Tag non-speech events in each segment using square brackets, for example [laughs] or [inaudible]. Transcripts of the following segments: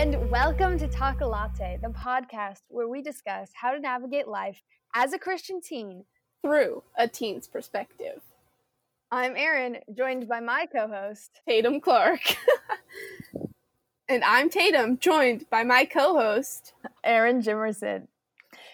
And welcome to Talk a Latte, the podcast where we discuss how to navigate life as a Christian teen through a teen's perspective. I'm Erin, joined by my co host, Tatum Clark. [laughs] and I'm Tatum, joined by my co host, Erin Jimerson.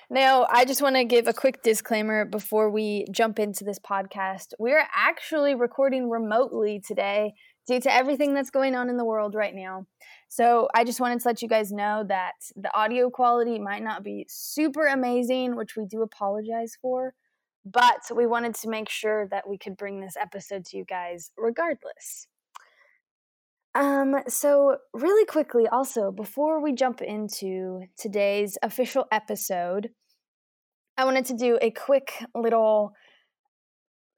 Now, I just want to give a quick disclaimer before we jump into this podcast. We're actually recording remotely today due to everything that's going on in the world right now. So I just wanted to let you guys know that the audio quality might not be super amazing, which we do apologize for, but we wanted to make sure that we could bring this episode to you guys regardless. Um, so really quickly, also, before we jump into today's official episode, I wanted to do a quick little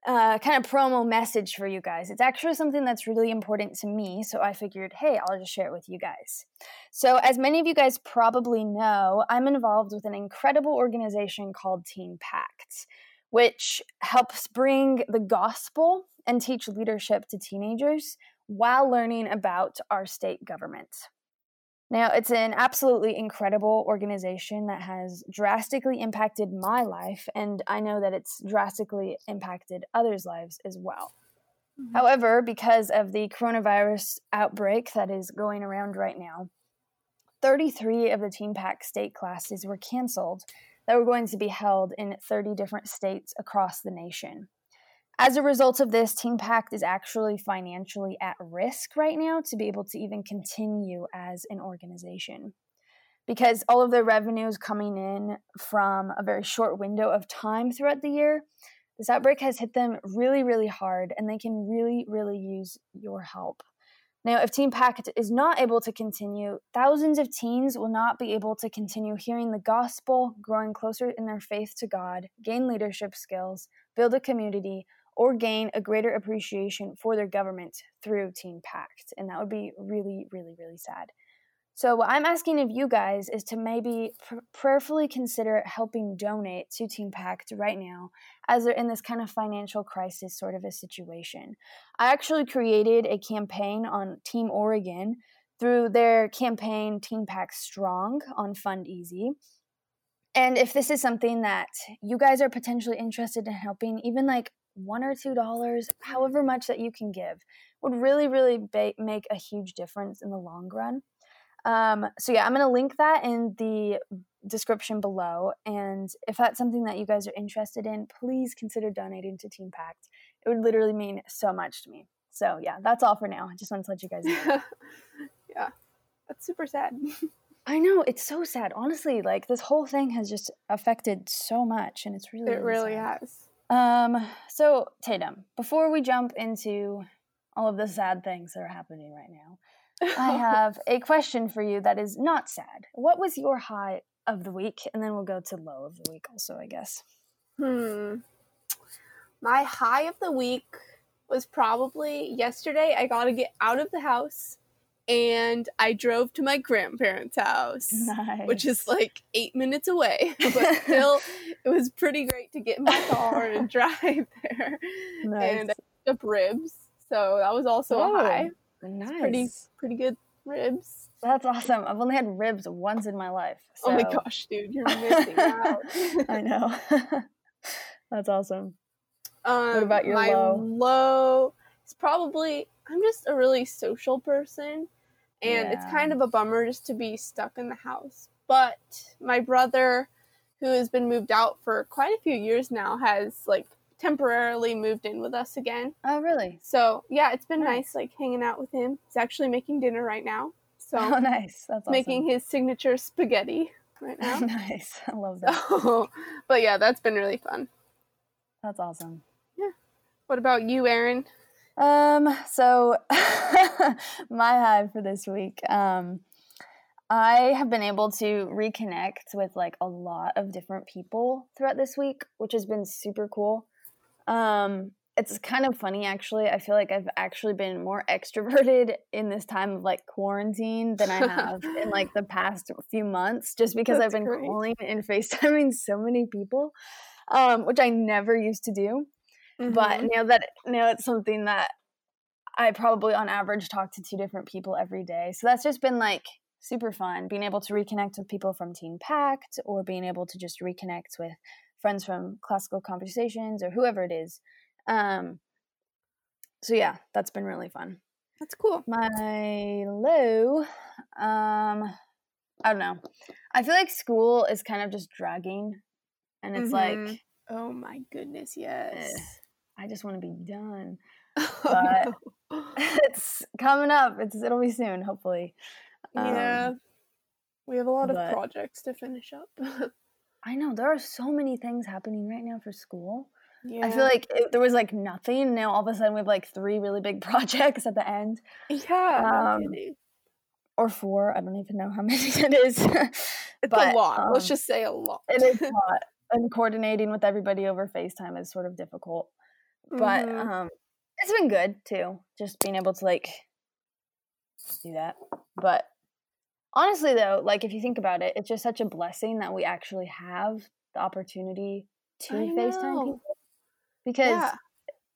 uh, kind of promo message for you guys. It's actually something that's really important to me. So I figured, hey, I'll just share it with you guys. So, as many of you guys probably know, I'm involved with an incredible organization called Teen Pact, which helps bring the gospel and teach leadership to teenagers while learning about our state government. Now, it's an absolutely incredible organization that has drastically impacted my life, and I know that it's drastically impacted others' lives as well. Mm-hmm. However, because of the coronavirus outbreak that is going around right now, 33 of the Teen Pact state classes were canceled that were going to be held in 30 different states across the nation. As a result of this, Teen Pact is actually financially at risk right now to be able to even continue as an organization. Because all of their revenue is coming in from a very short window of time throughout the year, this outbreak has hit them really, really hard, and they can really, really use your help. Now, if Teen Pact is not able to continue, thousands of teens will not be able to continue hearing the gospel, growing closer in their faith to God, gain leadership skills, build a community, or gain a greater appreciation for their government through Teen Pact. And that would be really, really, really sad. So, what I'm asking of you guys is to maybe pr- prayerfully consider helping donate to Teen Pact right now as they're in this kind of financial crisis sort of a situation. I actually created a campaign on Team Oregon through their campaign Teen Pact Strong on Fundeasy. And if this is something that you guys are potentially interested in helping, even like one or two dollars, however much that you can give, would really, really ba- make a huge difference in the long run. Um, so yeah, I'm going to link that in the description below. And if that's something that you guys are interested in, please consider donating to Teen Pact. It would literally mean so much to me. So yeah, that's all for now. I just wanted to let you guys know. [laughs] yeah, that's super sad. [laughs] I know it's so sad. Honestly, like this whole thing has just affected so much, and it's really it really, really has. Um, so Tatum, before we jump into all of the sad things that are happening right now, I [laughs] have a question for you that is not sad. What was your high of the week? And then we'll go to low of the week also, I guess. Hmm. My high of the week was probably yesterday. I got to get out of the house and I drove to my grandparents' house, nice. which is like eight minutes away. [laughs] But [laughs] still, it was pretty great to get in my car and [laughs] drive there. Nice. And I picked up ribs, so that was also oh, a high. Nice, pretty pretty good ribs. That's awesome. I've only had ribs once in my life. So. Oh my gosh, dude, you're missing out. I know. That's awesome. Um, what about your my low? Low. It's probably I'm just a really social person and yeah. it's kind of a bummer just to be stuck in the house. But my brother, who has been moved out for quite a few years now, has like temporarily moved in with us again. Oh, really? So yeah, it's been nice, nice like hanging out with him. He's actually making dinner right now. So [laughs] oh, nice. That's awesome. making his signature spaghetti right [laughs] now. nice. I love that. So, [laughs] but yeah, that's been really fun. That's awesome. Yeah. What about you, Erin? Um, so [laughs] my high for this week, um, I have been able to reconnect with like a lot of different people throughout this week, which has been super cool. Um, it's kind of funny actually. I feel like I've actually been more [laughs] extroverted in this time of like quarantine than I have in [laughs] like the past few months, just because That's I've been great. calling and FaceTiming so many people, um, which I never used to do. Mm-hmm. But now that now it's something that I probably on average talk to two different people every day. So that's just been like super fun. Being able to reconnect with people from Teen Pact or being able to just reconnect with friends from classical conversations or whoever it is. Um, so yeah, that's been really fun. That's cool. My low, um, I don't know. I feel like school is kind of just dragging, and it's Mhm. like Oh my goodness, yes. I just want to be done. Oh, But- no. [laughs] [laughs] it's coming up. It's it'll be soon, hopefully. yeah. Um, We have a lot of projects to finish up. [laughs] I know there are so many things happening right now for school. yeah. I feel like it, there was like nothing. Now all of a sudden we have like three really big projects at the end, Yeah, um, or four. I don't even know how many it is. It's but, a lot. Let's um, just say a lot. it is a lot, and coordinating with everybody over FaceTime is sort of difficult. But Mhm. um, it's been good too, just being able to like do that. But honestly, though, like if you think about it, it's just such a blessing that we actually have the opportunity to I FaceTime know. people because yeah.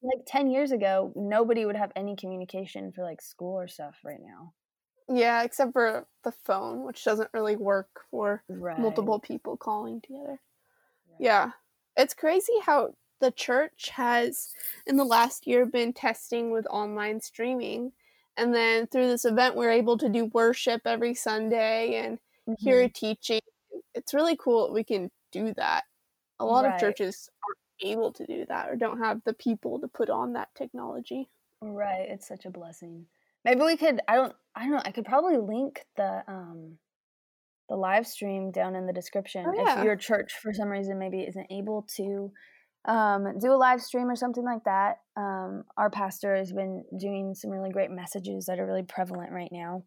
like 10 years ago nobody would have any communication for like school or stuff right now Yeah, except for the phone, which doesn't really work for right multiple people calling together. right. Yeah. It's crazy how the church has, in the last year, been testing with online streaming. And then through this event, we're able to do worship every Sunday and hear Mhm. a teaching. It's really cool that we can do that. A lot Right. of churches aren't able to do that or don't have the people to put on that technology. right it's such a blessing maybe we could i don't i don't know i could probably link the um the live stream down in the description Oh, yeah. if your church for some reason maybe isn't able to um, do a live stream or something like that um, our pastor has been doing some really great messages that are really prevalent right now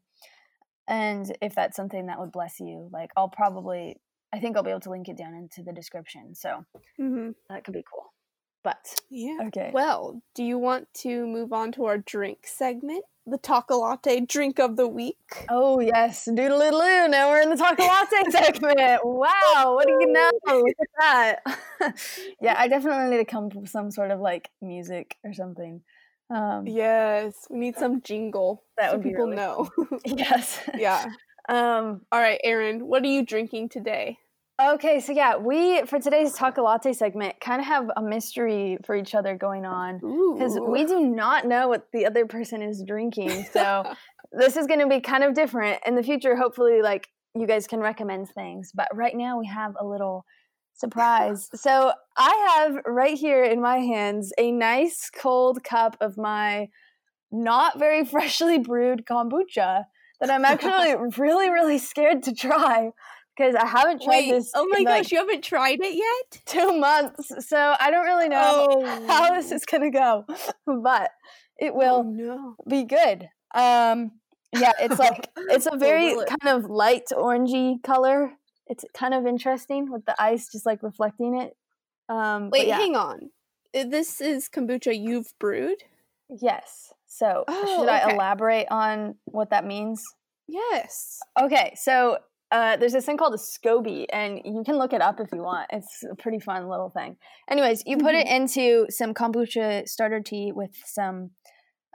and if that's something that would bless you like i'll probably i think i'll be able to link it down into the description so Mm-hmm. that could be cool but Yeah. okay Well, do you want to move on to our drink segment? The Talk a Latte drink of the week. Oh yes, doodle-doo. Now we're in the Talk a Latte [laughs] segment. Wow, what do you know? Look at that. [laughs] yeah, I definitely need to come up with some sort of like music or something. Um, Yes, we need some jingle That so would people really know. [laughs] yes. yeah. Um, All right, Erin, what are you drinking today? Okay, so yeah, we for today's taco latte segment kind of have a mystery for each other going on because we do not know what the other person is drinking. So [laughs] this is going to be kind of different in the future. Hopefully, like you guys can recommend things, but right now we have a little surprise. so I have right here in my hands a nice cold cup of my not very [laughs] freshly brewed kombucha that I'm actually [laughs] really, really scared to try because I haven't tried Wait, this. oh my in, like, gosh, you haven't tried it yet? two months, so I don't really know Oh, how this is gonna go, [laughs] but it will Oh, no. be good. Um, yeah, [laughs] it's like it's a very kind of light orangey color. It's kind of interesting with the ice just like reflecting it. Um, but Wait, yeah, hang on. This is kombucha you've brewed? yes. So Oh, should I elaborate on what that means? Yes. Okay, so uh, there's this thing called a SCOBY, and you can look it up if you want. It's a pretty fun little thing. Anyways, you put it into some kombucha starter tea with some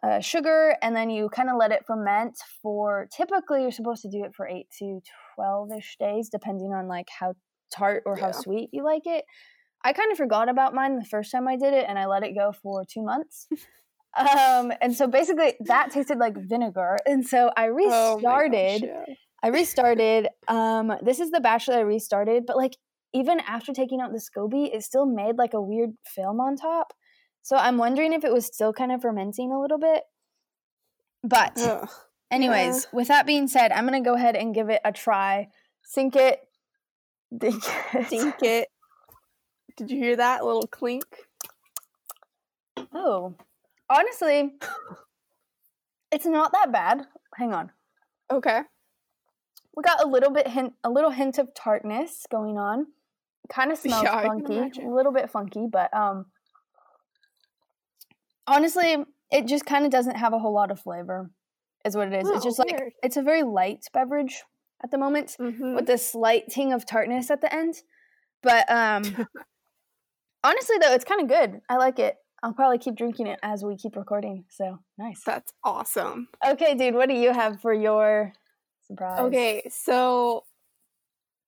uh, sugar, and then you kind of let it ferment for. Typically, you're supposed to do it for eight to twelve ish days, depending on like how tart or how sweet you like it. I kind of forgot about mine the first time I did it, and I let it go for two months. [laughs] um, and so basically, that tasted like vinegar, and so I Oh restarted. yeah. I restarted. Um, this is the batch that I restarted, but like even after taking out the SCOBY, it still made like a weird film on top. So I'm wondering if it was still kind of fermenting a little bit. But Ugh. anyways, with that being said, I'm gonna go ahead and give it a try. Sink it, dink it. Dink it. Did you hear that little clink? Oh, honestly, it's not that bad. Hang on. Okay. We got a little bit hint, a little hint of tartness going on. Kind of [laughs] smells Yeah, funky, a little bit funky, but um, honestly, it just kind of doesn't have a whole lot of flavor. Is what it is. Oh, it's just like it's a very light beverage at the moment Mhm. with this slight ting of tartness at the end. But um, [laughs] honestly, though, it's kind of good. I like it. I'll probably keep drinking it as we keep recording. So nice. That's awesome. Okay, dude, what do you have for your Surprise. Okay, so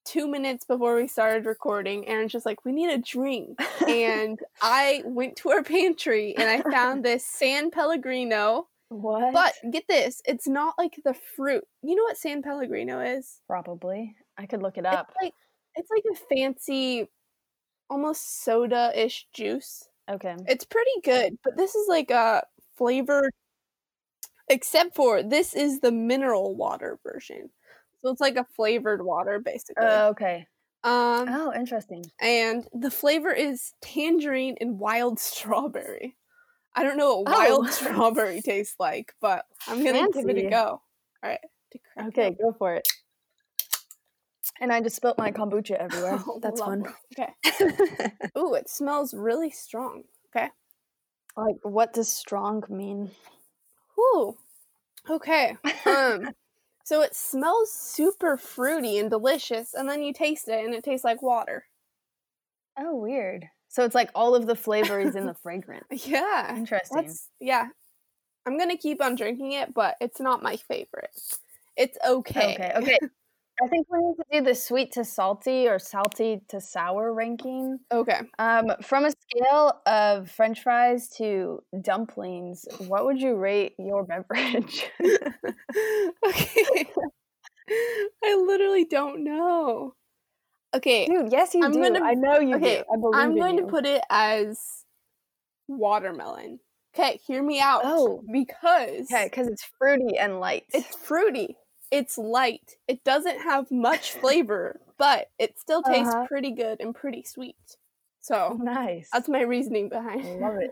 two minutes before we started recording, Erin's just like, we need a drink. and [laughs] I went to our pantry and I found [laughs] this San Pellegrino. What? But get this, it's not like the fruit. You know what San Pellegrino is? probably. I could look it up. It's like it's like a fancy almost soda-ish juice. okay. It's pretty good, but this is like a flavored except for this is the mineral water version. So it's like a flavored water basically. Uh, okay. um Oh, interesting. and the flavor is tangerine and wild strawberry. I don't know what Oh. wild [laughs] strawberry tastes like, but I'm going to give it a go. All right. to crack it Okay, go for it. And I just spilt my kombucha everywhere. Oh, [laughs] That's fun. Okay. [laughs] Ooh, it smells really strong. Okay. like, what does strong mean? Ooh. Okay. Um so it smells super fruity and delicious and then you taste it and it tastes like water. Oh, weird. So it's like all of the flavors in the [laughs] fragrance. Yeah. Interesting. That's yeah. I'm going to keep on drinking it, but it's not my favorite. It's okay. Okay, okay. [laughs] I think we need to do the sweet to salty or salty to sour ranking. Okay. Um, from a scale of French fries to dumplings, what would you rate your beverage? [laughs] okay. [laughs] I literally don't know. Okay. Dude, yes, you I'm do. gonna- I know you okay, do. I believe I'm in going to put it as watermelon. Okay, hear me out. Oh. because Okay, because it's fruity and light. it's fruity. It's light. It doesn't have much [laughs] flavor, but it still tastes Uh-huh. pretty good and pretty sweet. So nice. that's my reasoning behind. it. Love it.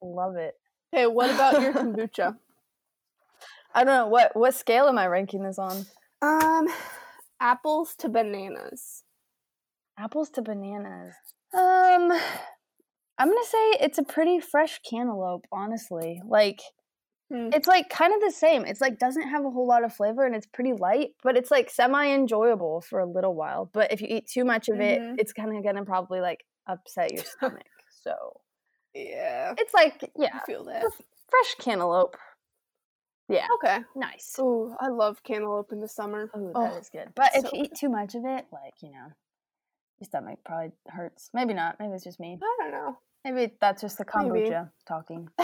Love [laughs] it. Okay, what about your [laughs] kombucha? I don't know what what scale am I ranking this on? Um, apples to bananas. Apples to bananas. Um, I'm gonna say it's a pretty fresh cantaloupe. Honestly, like Hmm. it's like kind of the same. It's like doesn't have a whole lot of flavor and it's pretty light, but it's like semi enjoyable for a little while. But if you eat too much of Mhm. it, it's kind of gonna probably like upset your [laughs] stomach. so Yeah, it's like yeah, I feel that. fresh cantaloupe. Yeah, Okay. nice. Ooh, I love cantaloupe in the summer. Ooh, Oh, that is good. But if so you eat too much of it, like you know, your stomach probably hurts. Maybe not. Maybe it's just me. I don't know. Maybe that's just the Maybe. kombucha talking. [laughs]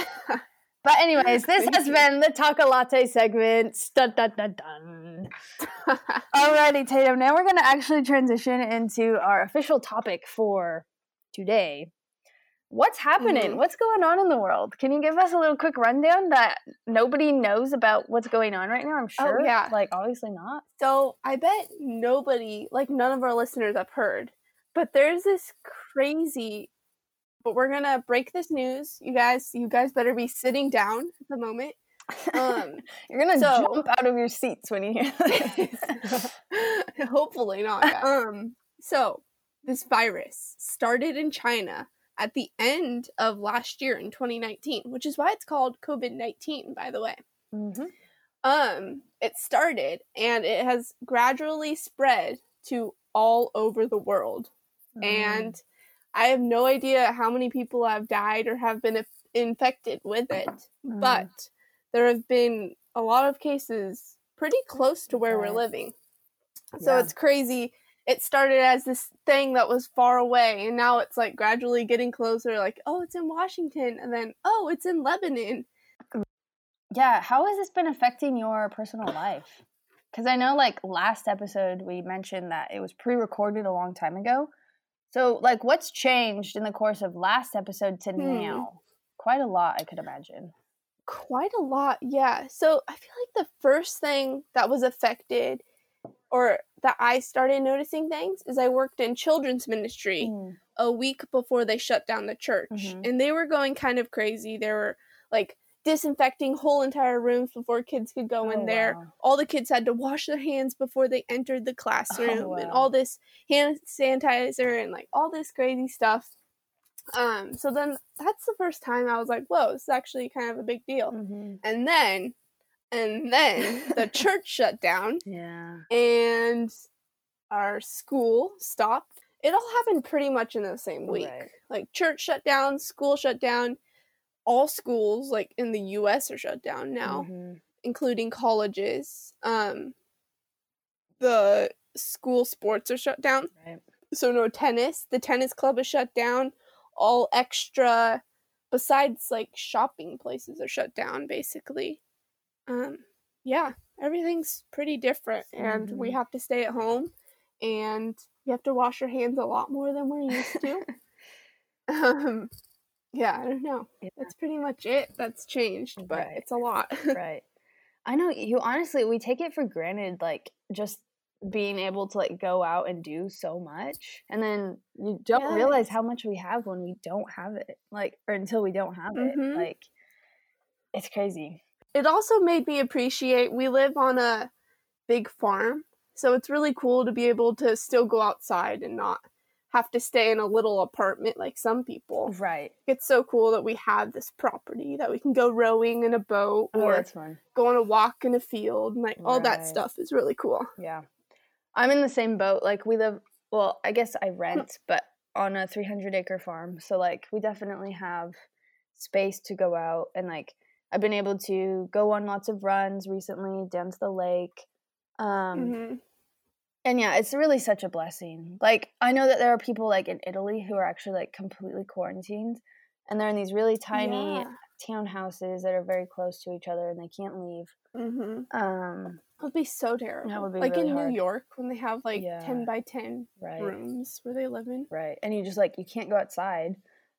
But anyways, [laughs] this Thank has you. been the Talk a Latte segment. Dun, dun, dun, dun. [laughs] Alrighty, Tatum. Now we're gonna actually transition into our official topic for today. What's happening? Mhm. What's going on in the world? Can you give us a little quick rundown that nobody knows about what's going on right now? I'm sure. Oh, sure. yeah. Like obviously not. So I bet nobody, like none of our listeners, have heard, but there's this crazy. But we're gonna break this news, you guys. You guys better be sitting down at the moment. Um, [laughs] You're gonna so- jump out of your seats when you hear this. [laughs] hopefully not. Um, so this virus started in China at the end of last year in 2019, which is why it's called COVID 19, by the way. Mhm. um it started and it has gradually spread to all over the world Mm. and i have no idea how many people have died or have been infected with it Mm. but there have been a lot of cases pretty close to where we're living so Yeah. it's crazy it started as this thing that was far away and now it's like gradually getting closer like oh it's in washington and then oh it's in lebanon Yeah, how has this been affecting your personal life? Because I know, like, last episode we mentioned that it was pre recorded a long time ago. So, like, what's changed in the course of last episode to Hmm. now? Quite a lot, I could imagine. Quite a lot, yeah. So I feel like the first thing that was affected or that I started noticing things is I worked in children's ministry Mm. a week before they shut down the church. Mhm. And they were going kind of crazy. They were like disinfecting whole entire rooms before kids could go in Oh, there. wow. All the kids had to wash their hands before they entered the classroom and wow. all this hand sanitizer and like all this crazy stuff. Um, so then that's the first time I was like, whoa, this is actually kind of a big deal. Mhm. And then, and then the [laughs] church shut down Yeah. and our school stopped. It all happened pretty much in the same week. Right. Like church shut down, school shut down. All schools, like in the U.S., are shut down now, Mhm. including colleges. Um, the school sports are shut down. Right. So no tennis. The tennis club is shut down. All extra besides like shopping places are shut down basically. Um yeah, everything's pretty different and we Mhm. have to stay at home and you have to wash your hands a lot more than we're used to. [laughs] um yeah, I don't know. Yeah. That's pretty much it. That's changed, but Right. it's a lot. [laughs] right. I know you honestly we take it for granted like just being able to like go out and do so much and then you don't realize how much we have when we don't have it like or until we don't have it Mhm. like it's crazy it also made me appreciate we live on a big farm so it's really cool to be able to still go outside and not have to stay in a little apartment like some people. Right. It's so cool that we have this property that we can go rowing in a boat oh or go on a walk in a field and like all that stuff is really cool. Yeah. I'm in the same boat like we live well i guess i rent but on a 300 acre farm so like we definitely have space to go out and like i've been able to go on lots of runs recently down to the lake um Mhm. And yeah it's really such a blessing like i know that there are people like in italy who are actually like completely quarantined and they're in these really tiny Yeah. townhouses that are very close to each other and they can't leave Mhm. um That would be so terrible. That would be like really in hard. New York when they have like Yeah. ten by ten right rooms where they live in. right and you just like you can't go outside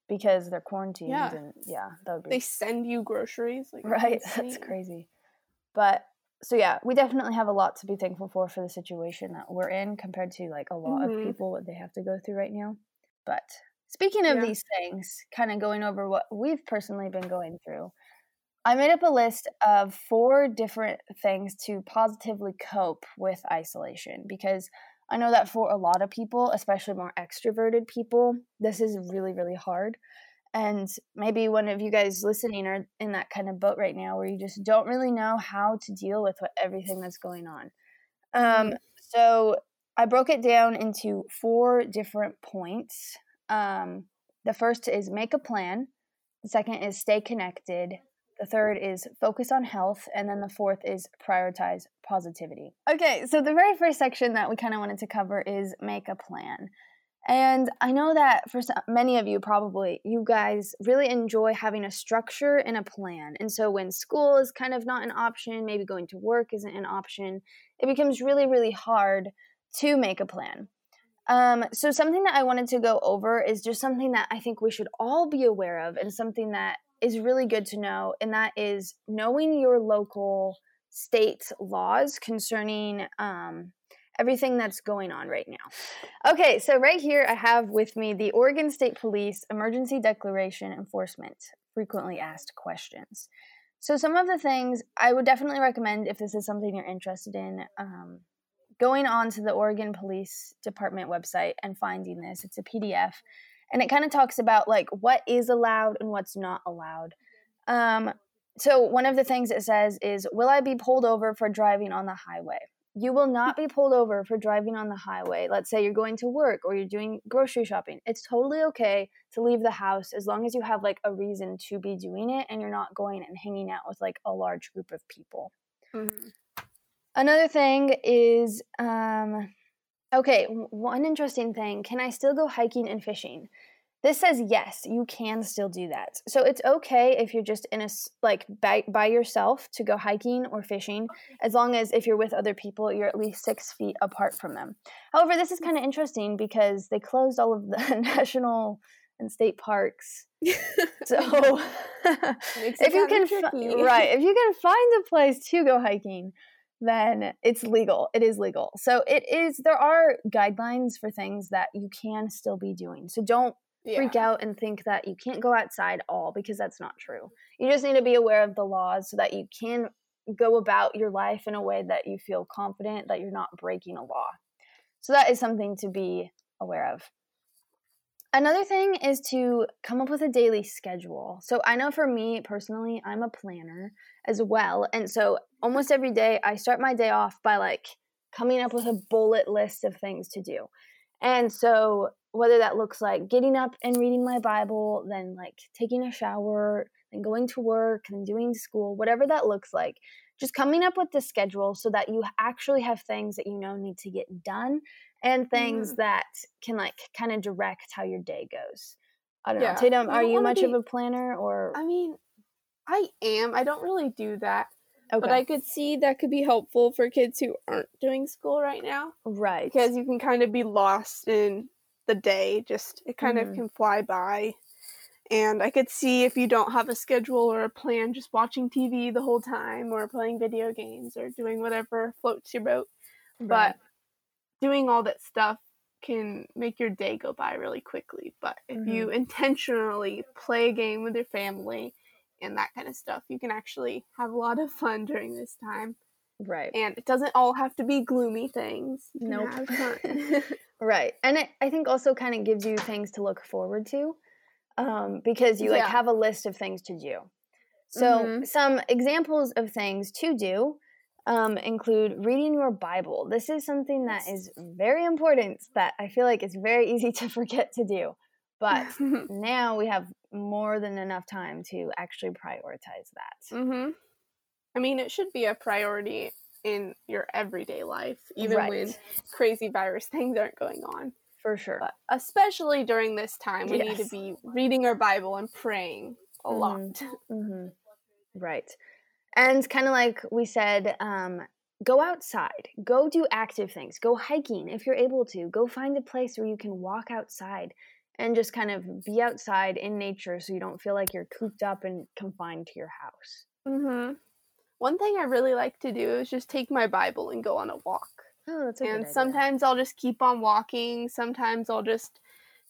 because they're quarantined Yeah. and yeah that would be They send you groceries. Like right [laughs] that's crazy but so yeah we definitely have a lot to be thankful for for the situation that we're in compared to like a lot Mhm. of people what they have to go through right now but speaking of Yeah. these things kind of going over what we've personally been going through i made up a list of four different things to positively cope with isolation because i know that for a lot of people especially more extroverted people this is really really hard and maybe one of you guys listening are in that kind of boat right now where you just don't really know how to deal with what, everything that's going on. Um, so I broke it down into four different points. Um, the first is make a plan. The second is stay connected. The third is focus on health. And then the fourth is prioritize positivity. Okay, so the very first section that we kind of wanted to cover is make a plan. And I know that for some, many of you, probably, you guys really enjoy having a structure and a plan. And so when school is kind of not an option, maybe going to work isn't an option, it becomes really, really hard to make a plan. Um, so, something that I wanted to go over is just something that I think we should all be aware of and something that is really good to know, and that is knowing your local state laws concerning um, everything that's going on right now. Okay, so right here I have with me the Oregon State Police Emergency Declaration Enforcement Frequently Asked Questions. So, some of the things I would definitely recommend if this is something you're interested in, um, going on to the Oregon Police Department website and finding this. It's a PDF, and it kind of talks about like what is allowed and what's not allowed. Um, so, one of the things it says is, Will I be pulled over for driving on the highway? You will not be pulled over for driving on the highway. Let's say you're going to work or you're doing grocery shopping. It's totally okay to leave the house as long as you have like a reason to be doing it and you're not going and hanging out with like a large group of people. Mhm. Another thing is um okay, one interesting thing, can I still go hiking and fishing? This says yes, you can still do that. So it's okay if you're just in a like by, by yourself to go hiking or fishing, as long as if you're with other people, you're at least six feet apart from them. However, this is kind of interesting because they closed all of the [laughs] national and state parks. [laughs] So [laughs] if you can fi- right, if you can find a place to go hiking, then it's legal. It is legal. So it is there are guidelines for things that you can still be doing. So don't Yeah. freak out and think that you can't go outside all because that's not true. You just need to be aware of the laws so that you can go about your life in a way that you feel confident that you're not breaking a law. So that is something to be aware of. Another thing is to come up with a daily schedule. So I know for me personally, I'm a planner as well. And so almost every day I start my day off by like coming up with a bullet list of things to do. And so whether that looks like getting up and reading my Bible, then like taking a shower, then going to work, then doing school, whatever that looks like, just coming up with the schedule so that you actually have things that you know need to get done and things mm. that can like kind of direct how your day goes. I don't yeah. know. Tatum, are you much be, of a planner or I mean, I am. I don't really do that. Okay. But I could see that could be helpful for kids who aren't doing school right now. Right. Because you can kind of be lost in the day. Just it kind mm-hmm. of can fly by. And I could see if you don't have a schedule or a plan, just watching TV the whole time or playing video games or doing whatever floats your boat. Right. But doing all that stuff can make your day go by really quickly. But if mm-hmm. you intentionally play a game with your family and that kind of stuff, you can actually have a lot of fun during this time. Right. And it doesn't all have to be gloomy things. Nope. [laughs] [laughs] right. And it, I think also kind of gives you things to look forward to um, because you like yeah. have a list of things to do. So mm-hmm. some examples of things to do um, include reading your Bible. This is something that is very important that I feel like it's very easy [laughs] to forget to do. But [laughs] now we have more than enough time to actually prioritize that. Mm-hmm. I mean, it should be a priority in your everyday life, even right. when crazy virus [laughs] things aren't going on for sure. But especially during this time, we yes. need to be reading our Bible and praying a mm-hmm. lot. Mm-hmm. Right. And kind of like we said, um, go outside, go do active things, go hiking if you're able to, go find a place where you can walk outside and just kind of be outside in nature so you don't feel like you're cooped up and confined to your house. Mm-hmm. One thing I really like to do is just take my Bible and go on a walk. Oh, that's a and sometimes I'll just keep on walking. Sometimes I'll just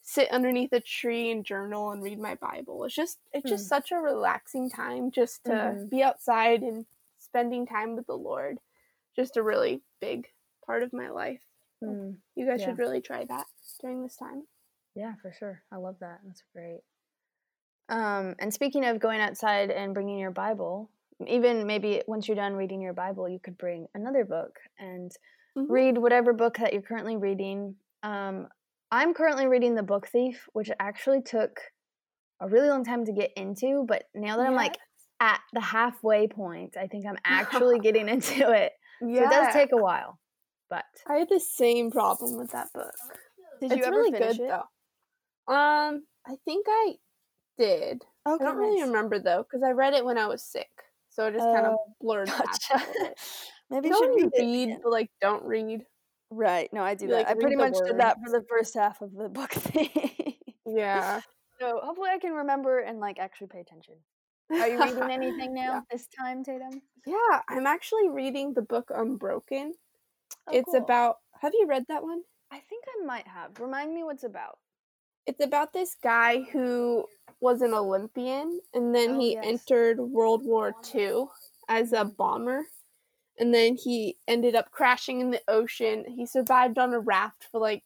sit underneath a tree and journal and read my Bible. It's just it's just hmm. such a relaxing time just to mm-hmm. be outside and spending time with the Lord. Just a really big part of my life. Mm. You guys yeah. should really try that during this time. Yeah, for sure. I love that. That's great. Um, and speaking of going outside and bringing your Bible, even maybe once you're done reading your Bible, you could bring another book and mm-hmm. read whatever book that you're currently reading. Um, I'm currently reading The Book Thief, which actually took a really long time to get into, but now that yes. I'm like at the halfway point, I think I'm actually [laughs] getting into it. Yeah. So it does take a while, but I had the same problem with that book. Did it's you ever really finish good, it? Though. Um, I think I did. Okay, I don't really remember though because I read it when I was sick, so it just uh, kind of oh, blurred gotcha. [laughs] Maybe you should read, read but like don't read. Right. No, I do you, that. Like, I pretty much words. did that for the first half of the book [laughs] thing. yeah. So hopefully I can remember and like actually pay attention. Are you reading anything [laughs] now yeah. this time, Tatum? Yeah, I'm actually reading the book Unbroken. Oh, it's cool. about. Have you read that one? I think I might have. Remind me what's about. It's about this guy who was an Olympian and then oh, he yes. entered World War II as a bomber and then he ended up crashing in the ocean. He survived on a raft for like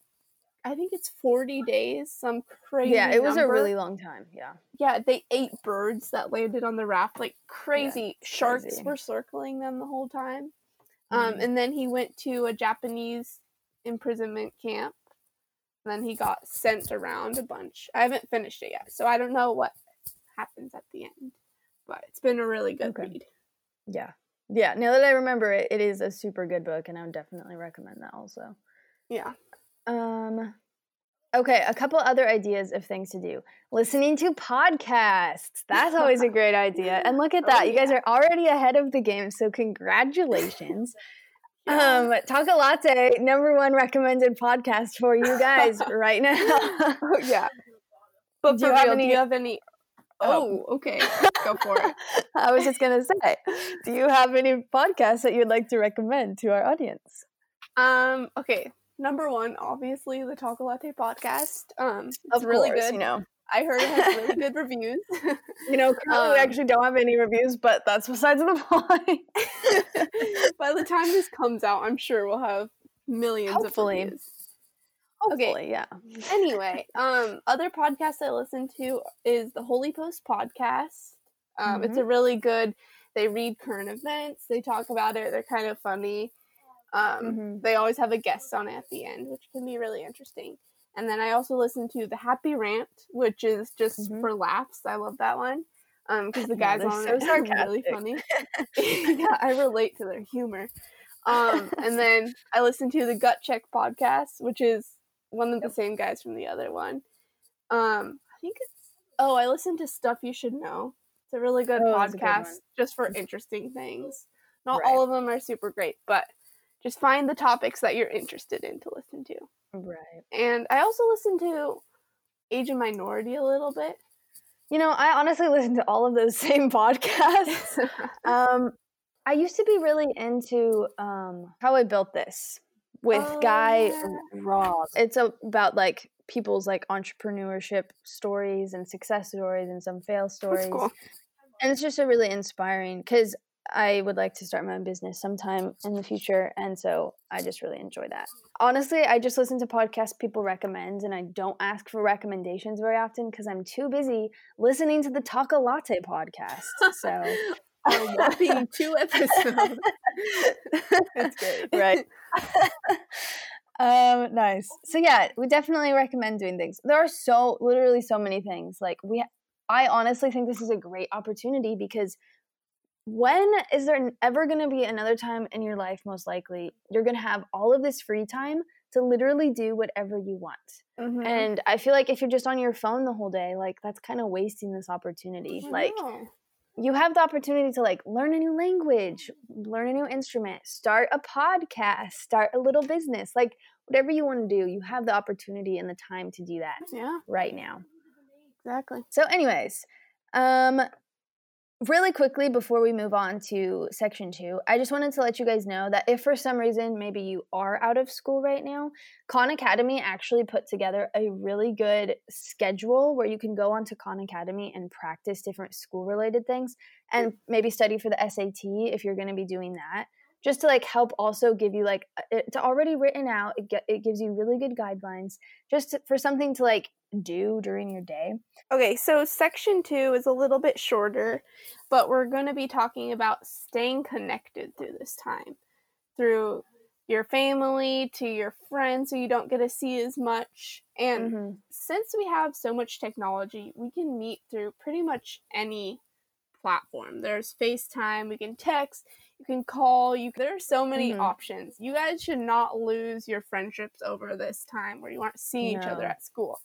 I think it's 40 days, some crazy Yeah, it was number. a really long time. Yeah. Yeah, they ate birds that landed on the raft like crazy. Yeah, Sharks crazy. were circling them the whole time. Um, mm-hmm. and then he went to a Japanese imprisonment camp. Then he got sent around a bunch. I haven't finished it yet, so I don't know what happens at the end. But it's been a really good okay. read. Yeah, yeah, now that I remember it, it is a super good book, and I would definitely recommend that also. Yeah. Um. Okay, a couple other ideas of things to do. Listening to podcasts. That's always a great [laughs] idea. And look at oh, that. Oh, you guys are already ahead of the game, so congratulations. [laughs] Um, Talk a Latte, number one recommended podcast for you guys [laughs] right now. oh, [laughs] yeah. But do you, real, any, do you have any Oh, okay. Go for it. [laughs] I was just gonna say, do you have any podcasts that you'd like to recommend to our audience? Um, okay. Number one, obviously the Talk Latte podcast. Um, it's of really course, good. You know, I heard it has really [laughs] good reviews. you know, currently um, we actually don't have any reviews, but that's besides the point. [laughs] By the time this comes out, I'm sure we'll have millions Hopefully. of reviews. Hopefully, okay. yeah. anyway, um, other podcasts I listen to is the Holy Post podcast. Um, mm-hmm. It's a really good. They read current events. They talk about it. They're kind of funny. Um, mm-hmm. They always have a guest on at the end, which can be really interesting. And then I also listen to the Happy Rant, which is just mm-hmm. for laughs. I love that one. Um, because the [laughs] guys on so it are really funny. [laughs] [laughs] yeah, I relate to their humor. Um, and then I listen to the Gut Check podcast, which is one of the same guys from the other one. Um, I think it's oh, I listen to Stuff You Should Know. It's a really good oh, podcast good just for interesting things. Not right. all of them are super great, but just find the topics that you're interested in to listen to. Right. And I also listen to Age of Minority a little bit. You know, I honestly [laughs] listen to all of those [laughs] same podcasts. [laughs] um, I used to be really into um, How I Built This with oh, Guy yeah. It's about like people's like entrepreneurship stories and success stories and some fail stories. Cool. And it's just a really inspiring because I would like to start my own business sometime in the future. And so I just really enjoy that. Honestly, I just listen to podcasts people recommend and I don't ask for recommendations very often because I'm too busy listening to the Talk a Latte podcast. So [laughs] watching two episodes. [laughs] That's good. Right. [laughs] um, nice. So yeah, we definitely recommend doing things. There are so literally so many things. Like we I honestly think this is a great opportunity because when is there ever going to be another time in your life most likely you're going to have all of this free time to literally do whatever you want? Mm-hmm. and i feel like if you're just on your phone the whole day like that's kind of wasting this opportunity. Like you have the opportunity to like learn a new language learn a new instrument start a podcast start a little business like whatever you want to do you have the opportunity and the time to do that yeah. right now. Exactly. So anyways um really quickly before we move on to section two, I just wanted to let you guys know that if for some reason maybe you are out of school right now, Khan Academy actually put together a really good schedule where you can go onto Khan Academy and practice different school related things and maybe study for the SAT if you're going to be doing that. Just to like help also give you like it's already written out. It, get, it gives you really good guidelines just to, for something to like do during your day? Okay, so section two is a little bit shorter, but we're going to be talking about staying connected through this time, through your family to your friends who you don't get to see as much. And mm-hmm. since we have so much technology, we can meet through pretty much any platform. There's FaceTime, we can text, you can call, you there are so many mm-hmm. options. You guys should not lose your friendships over this time where you aren't seeing no. each other at school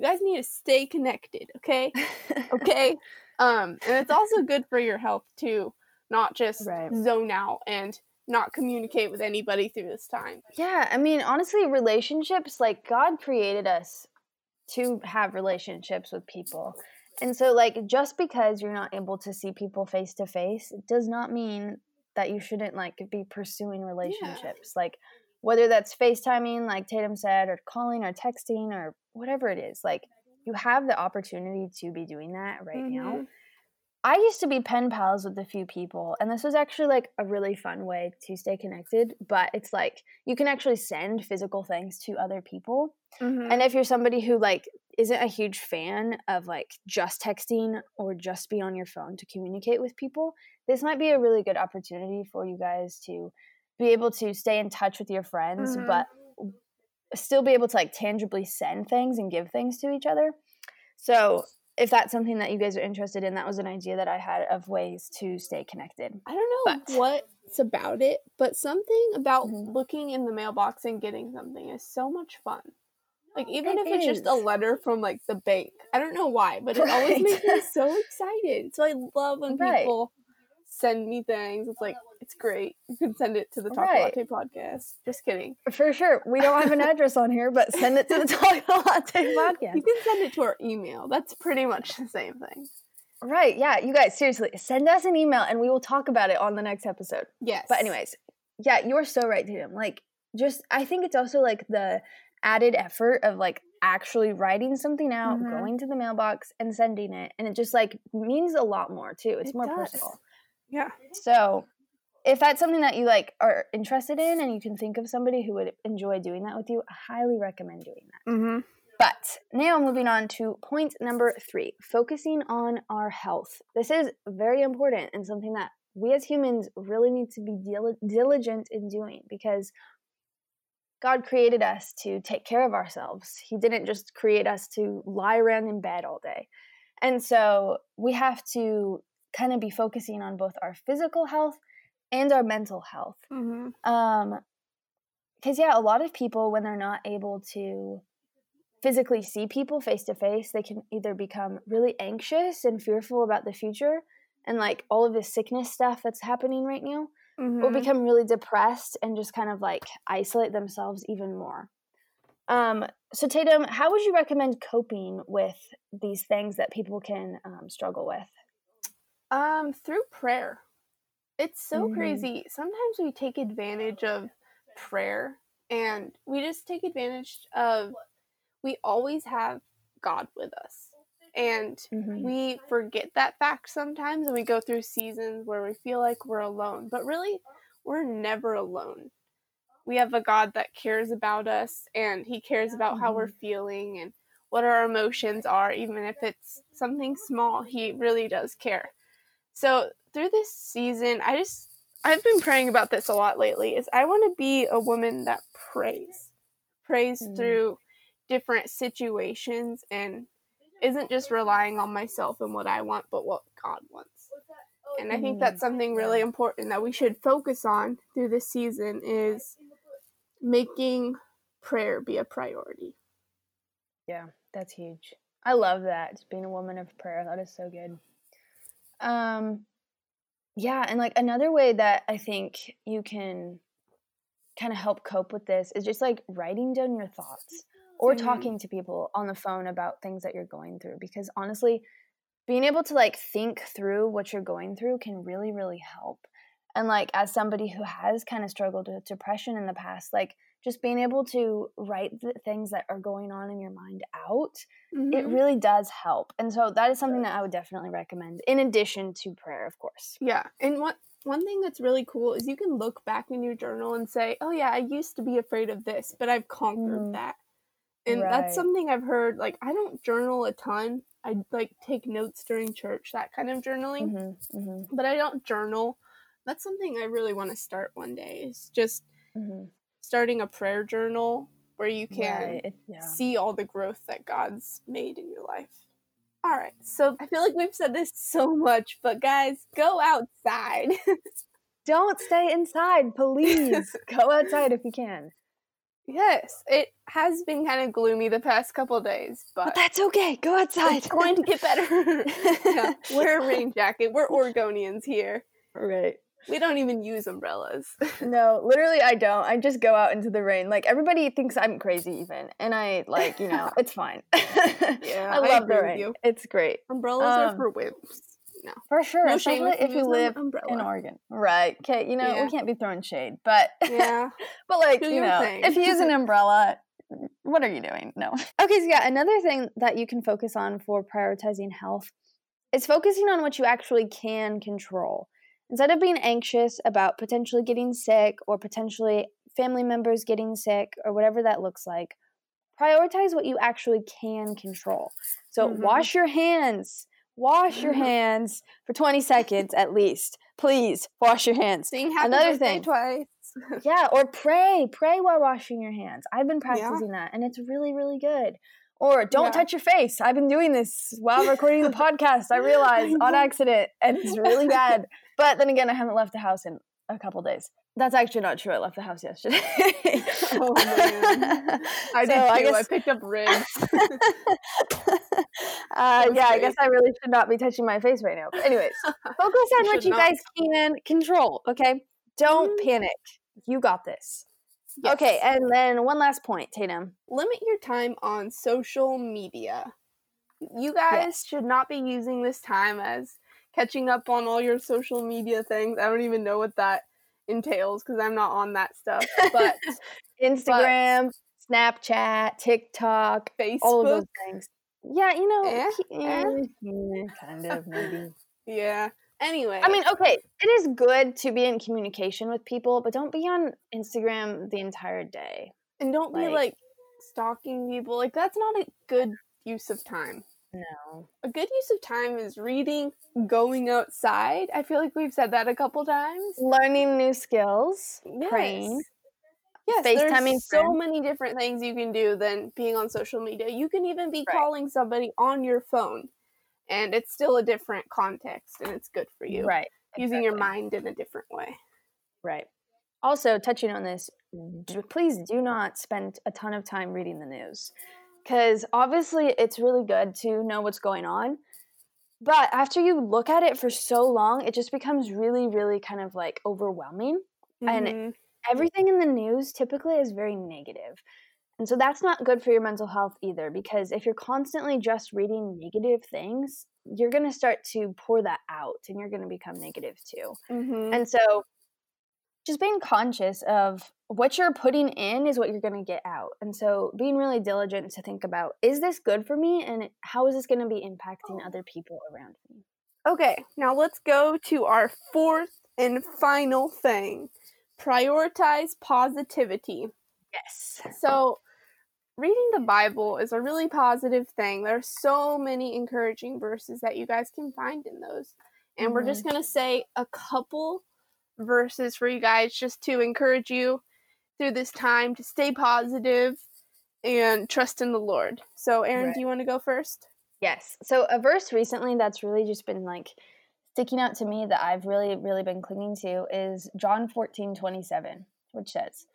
you guys need to stay connected, okay? [laughs] okay? um, and it's also good for your health too, not just right. zone out and not communicate with anybody through this time. Yeah, I mean, honestly, relationships, like God created us to have relationships with people. And so like just because you're not able to see people face to face it does not mean that you shouldn't like be pursuing relationships. Yeah. Like whether that's FaceTiming, like Tatum said, or calling or texting or whatever it is, like you have the opportunity to be doing that right mm-hmm. now. I used to be pen pals with a few people, and this was actually like a really fun way to stay connected. But it's like you can actually send physical things to other people. Mm-hmm. And if you're somebody who like isn't a huge fan of like just texting or just be on your phone to communicate with people, this might be a really good opportunity for you guys to be able to stay in touch with your friends, mm-hmm. but still be able to like tangibly send things and give things to each other. So if that's something that you guys are interested in, that was an idea that I had of ways to stay connected. I don't know but, what's about it, but something about mm-hmm. looking in the mailbox and getting something is so much fun. Like even it if it's just a letter from like the bank. I don't know why, but it [laughs] right. always makes me so excited. So I love when right. people send me things. It's like it's great. You can send it to the Talk right. Latte podcast. Just kidding. For sure. We don't have an address on here, but send it to the Talk [laughs] Latte podcast. You can send it to our email. That's pretty much the same thing. Right. Yeah. You guys, seriously, send us an email and we will talk about it on the next episode. Yes. But anyways, yeah, you're so right, Tatum. Like, just I think it's also like the added effort of like actually writing something out, mm-hmm. going to the mailbox and sending it. And it just like means a lot more too. It's it more does. personal. Yeah. So if that's something that you like are interested in and you can think of somebody who would enjoy doing that with you, I highly recommend doing that. Mm-hmm. But now moving on to point number three focusing on our health. This is very important and something that we as humans really need to be dil- diligent in doing because God created us to take care of ourselves. He didn't just create us to lie around in bed all day. And so we have to kind of be focusing on both our physical health and our mental health. Mm-hmm. Um, because yeah, a lot of people when they're not able to physically see people face to face, they can either become really anxious and fearful about the future and like all of this sickness stuff that's happening right now, Mm-hmm. or become really depressed and just kind of like isolate themselves even more. Um, so Tatum, how would you recommend coping with these things that people can um, struggle with? Um, through prayer. It's so Mhm. crazy. Sometimes we take advantage of prayer and we just take advantage of we always have God with us. And Mhm. we forget that fact sometimes and we go through seasons where we feel like we're alone, but really we're never alone. We have a God that cares about us and he cares about how we're feeling and what our emotions are even if it's something small. He really does care. So, through this season, I just I've been praying about this a lot lately is I want to be a woman that prays. Prays Mm. through different situations and isn't just relying on myself and what I want, but what God wants. And I think that's something really important that we should focus on through this season is making prayer be a priority. Yeah, that's huge. I love that. Being a woman of prayer. That is so good. Um yeah, and like another way that I think you can kind of help cope with this is just like writing down your thoughts or Mhm. talking to people on the phone about things that you're going through because honestly, being able to like think through what you're going through can really really help. And like as somebody who has kind of struggled with depression in the past, like just being able to write the things that are going on in your mind out, it Mhm. really does help. And so that is something that I would definitely recommend in addition to prayer, of course. Yeah, and what one thing that's really cool is you can look back in your journal and say, "Oh yeah, I used to be afraid of this, but I've conquered Mhm. that." And Right. that's something I've heard. Like I don't journal a ton. I like take notes during church, that kind of journaling, hmm hmm but I don't journal. That's something I really want to start one day. Is just hmm starting a prayer journal where you can Right. Yeah. see all the growth that God's made in your life. All right, so I feel like we've said this so much, but guys, go outside. [laughs] Don't stay inside, please. [laughs] Go outside if you can. yes, it has been kind of gloomy the past couple days, but, But that's okay. Go outside. it's going to get better. [laughs] yeah, wear a rain jacket. We're Oregonians here. right. We don't even use umbrellas. [laughs] No, literally, I don't. I just go out into the rain. Like everybody thinks I'm crazy, even, and I like, you know, it's fine. [laughs] Yeah, I I love agree the rain. It's great Umbrellas are Um, for wimps. No, for sure, no especially if you live umbrella. in Oregon, right? Okay, you know Yeah. we can't be throwing shade, but [laughs] Yeah, but like you know, thing. if you use an umbrella, what are you doing? No. Okay, so yeah, another thing that you can focus on for prioritizing health is focusing on what you actually can control. Instead of being anxious about potentially getting sick or potentially family members getting sick or whatever that looks like, prioritize what you actually can control. So Mhm. wash your hands. Wash your hands for 20 seconds at least. Please wash your hands. sing happy Another thing. twice. [laughs] Yeah, or pray. Pray while washing your hands. I've been practicing that and it's really, really good. Or don't Yeah. touch your face. I've been doing this while recording the [laughs] podcast. I realized on [laughs] accident and it's really bad. But then again, I haven't left the house in a couple days. That's actually not true. I left the house yesterday. Oh, man. [laughs] I did too. I I, picked up ribs. [laughs] uh, yeah, I guess I really should not be touching my face right now. But anyways, [laughs] focus on what you not. guys can control. Okay, don't Mhm. panic. You got this. Okay, and then one last point, Tatum. limit your time on social media. You guys Yes. should not be using this time as catching up on all your social media things. I don't even know what that entails because I'm not on that stuff. But [laughs] Instagram, Snapchat, TikTok, Facebook, all of those things. Yeah, you know, Eh, ki- eh, yeah, [laughs] kind of [laughs] maybe. yeah. Anyway, I mean, okay, it is good to be in communication with people, but don't be on Instagram the entire day. and don't be like- like stalking people. Like that's not a good use of time. No. A good use of time is reading, going outside. I feel like we've said that a couple times. Learning new skills, praying. Yes, FaceTiming there's so friends. many different things you can do than being on social media. You can even be Right. calling somebody on your phone. and it's still a different context and it's good for you. Right. Using your mind in a different way. Right. Also, touching on this, please do not spend a ton of time reading the news because obviously it's really good to know what's going on. But after you look at it for so long, it just becomes really, really kind of like overwhelming. And Mhm. Everything in the news typically is very negative. And so that's not good for your mental health either because if you're constantly just reading negative things, you're going to start to pour that out and you're going to become negative too. Mhm. And so just being conscious of what you're putting in is what you're going to get out. And so being really diligent to think about is this good for me and how is this going to be impacting other people around me? Okay, now let's go to our fourth and final thing. Prioritize positivity. Yes. So, reading the Bible is a really positive thing. There are so many encouraging verses that you guys can find in those. And we're just mm-hmm. going to say a couple verses for you guys just to encourage you through this time to stay positive and trust in the Lord. So, Erin, Right. do you want to go first? Yes. So a verse recently that's really just been like sticking out to me that I've really, really been clinging to is John 14, 27, which says,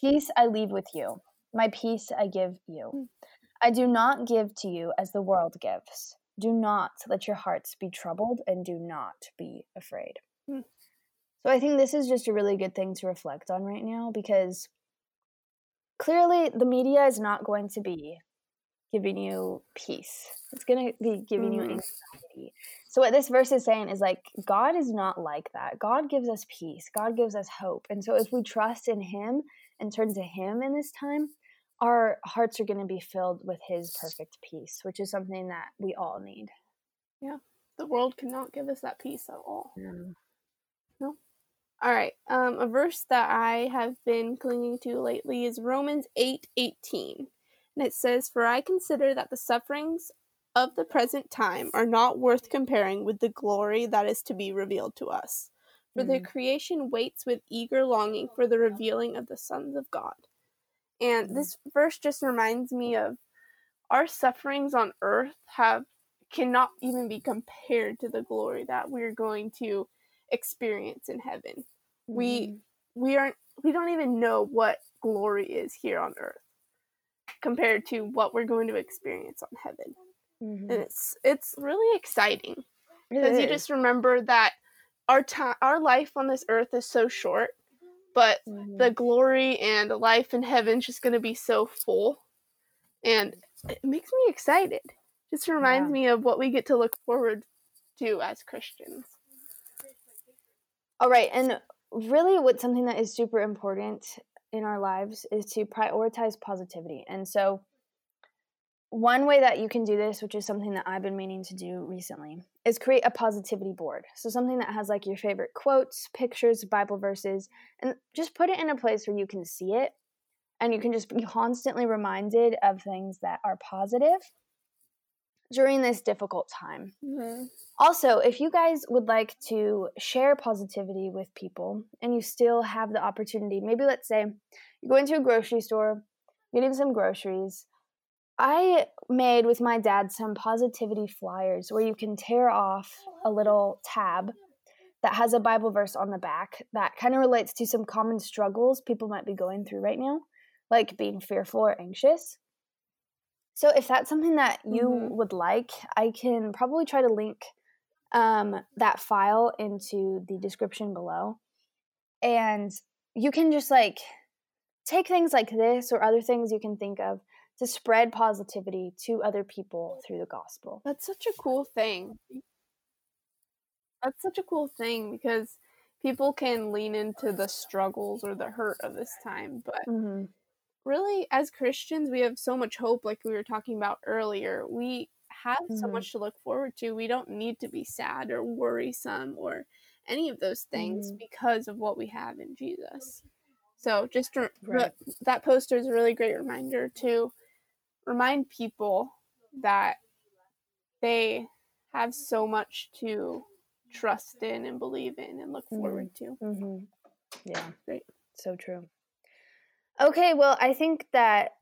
Peace I leave with you, my peace I give you. I do not give to you as the world gives. Do not let your hearts be troubled and do not be afraid. Hmm. So I think this is just a really good thing to reflect on right now because clearly the media is not going to be giving you peace. It's going to be giving you Mhm. anxiety. So what this verse is saying is like God is not like that. God gives us peace. God gives us hope. And so if we trust in him and turn to him in this time, our hearts are going to be filled with his perfect peace, which is something that we all need. Yeah. The world cannot give us that peace at all. All right. Um, a verse that I have been clinging to lately is Romans eight eighteen, and it says, "For I consider that the sufferings of the present time are not worth comparing with the glory that is to be revealed to us. For the Mhm. creation waits with eager longing for the revealing of the sons of God." And Mhm. this verse just reminds me of our sufferings on earth have cannot even be compared to the glory that we're going to experience in heaven. We Mhm. we aren't we don't even know what glory is here on earth compared to what we're going to experience on heaven. Mhm. And it's it's really exciting because you just remember that our time our life on this earth is so short, but Mhm. the glory and life in heaven's just going to be so full and it makes me excited. Just reminds Yeah. me of what we get to look forward to as Christians. All right, and really, what's something that is super important in our lives is to prioritize positivity. And so, one way that you can do this, which is something that I've been meaning to do recently, is create a positivity board. So, something that has like your favorite quotes, pictures, Bible verses, and just put it in a place where you can see it and you can just be constantly reminded of things that are positive during this difficult time. Mm-hmm. Also, if you guys would like to share positivity with people and you still have the opportunity, maybe let's say you're going to a grocery store, getting some groceries. I made with my dad some positivity flyers where you can tear off a little tab that has a Bible verse on the back that kind of relates to some common struggles people might be going through right now, like being fearful or anxious. So if that's something that you Mhm. would like, I can probably try to link um, that file into the description below. And you can just like take things like this or other things you can think of to spread positivity to other people through the gospel. That's such a cool thing. That's such a cool thing because people can lean into the struggles or the hurt of this time, but Mm-hmm. Really as Christians, we have so much hope like we were talking about earlier. We have so Mhm. much to look forward to. We don't need to be sad or worrisome or any of those things Mhm. because of what we have in Jesus. So just re- Right. that poster is a really great reminder to remind people that they have so much to trust in and believe in and look forward to. Mm-hmm. Yeah. Great. So true. Okay, well, I think that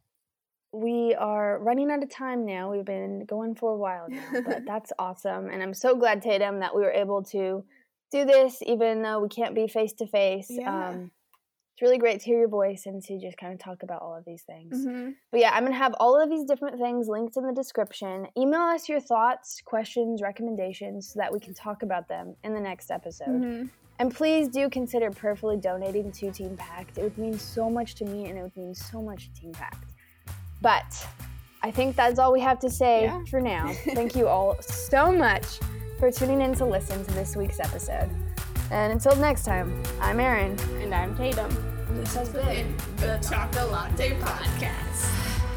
we are running out of time now. We've been going for a while now, but [laughs] that's awesome. And I'm so glad, Tatum, that we were able to do this, even though we can't be face to face. It's really great to hear your voice and to just kind of talk about all of these things. Mhm. But yeah, I'm going to have all of these different things linked in the description. Email us your thoughts, questions, recommendations so that we can talk about them in the next episode. Mhm. And please do consider prayerfully donating to Teen Pact. It would mean so much to me and it would mean so much to Teen Pact. But I think that's all we have to say Yeah. for now. [laughs] Thank you all so much for tuning in to listen to this week's episode. And until next time, I'm Erin. And I'm Tatum. This has been The Talk a Latte Podcast.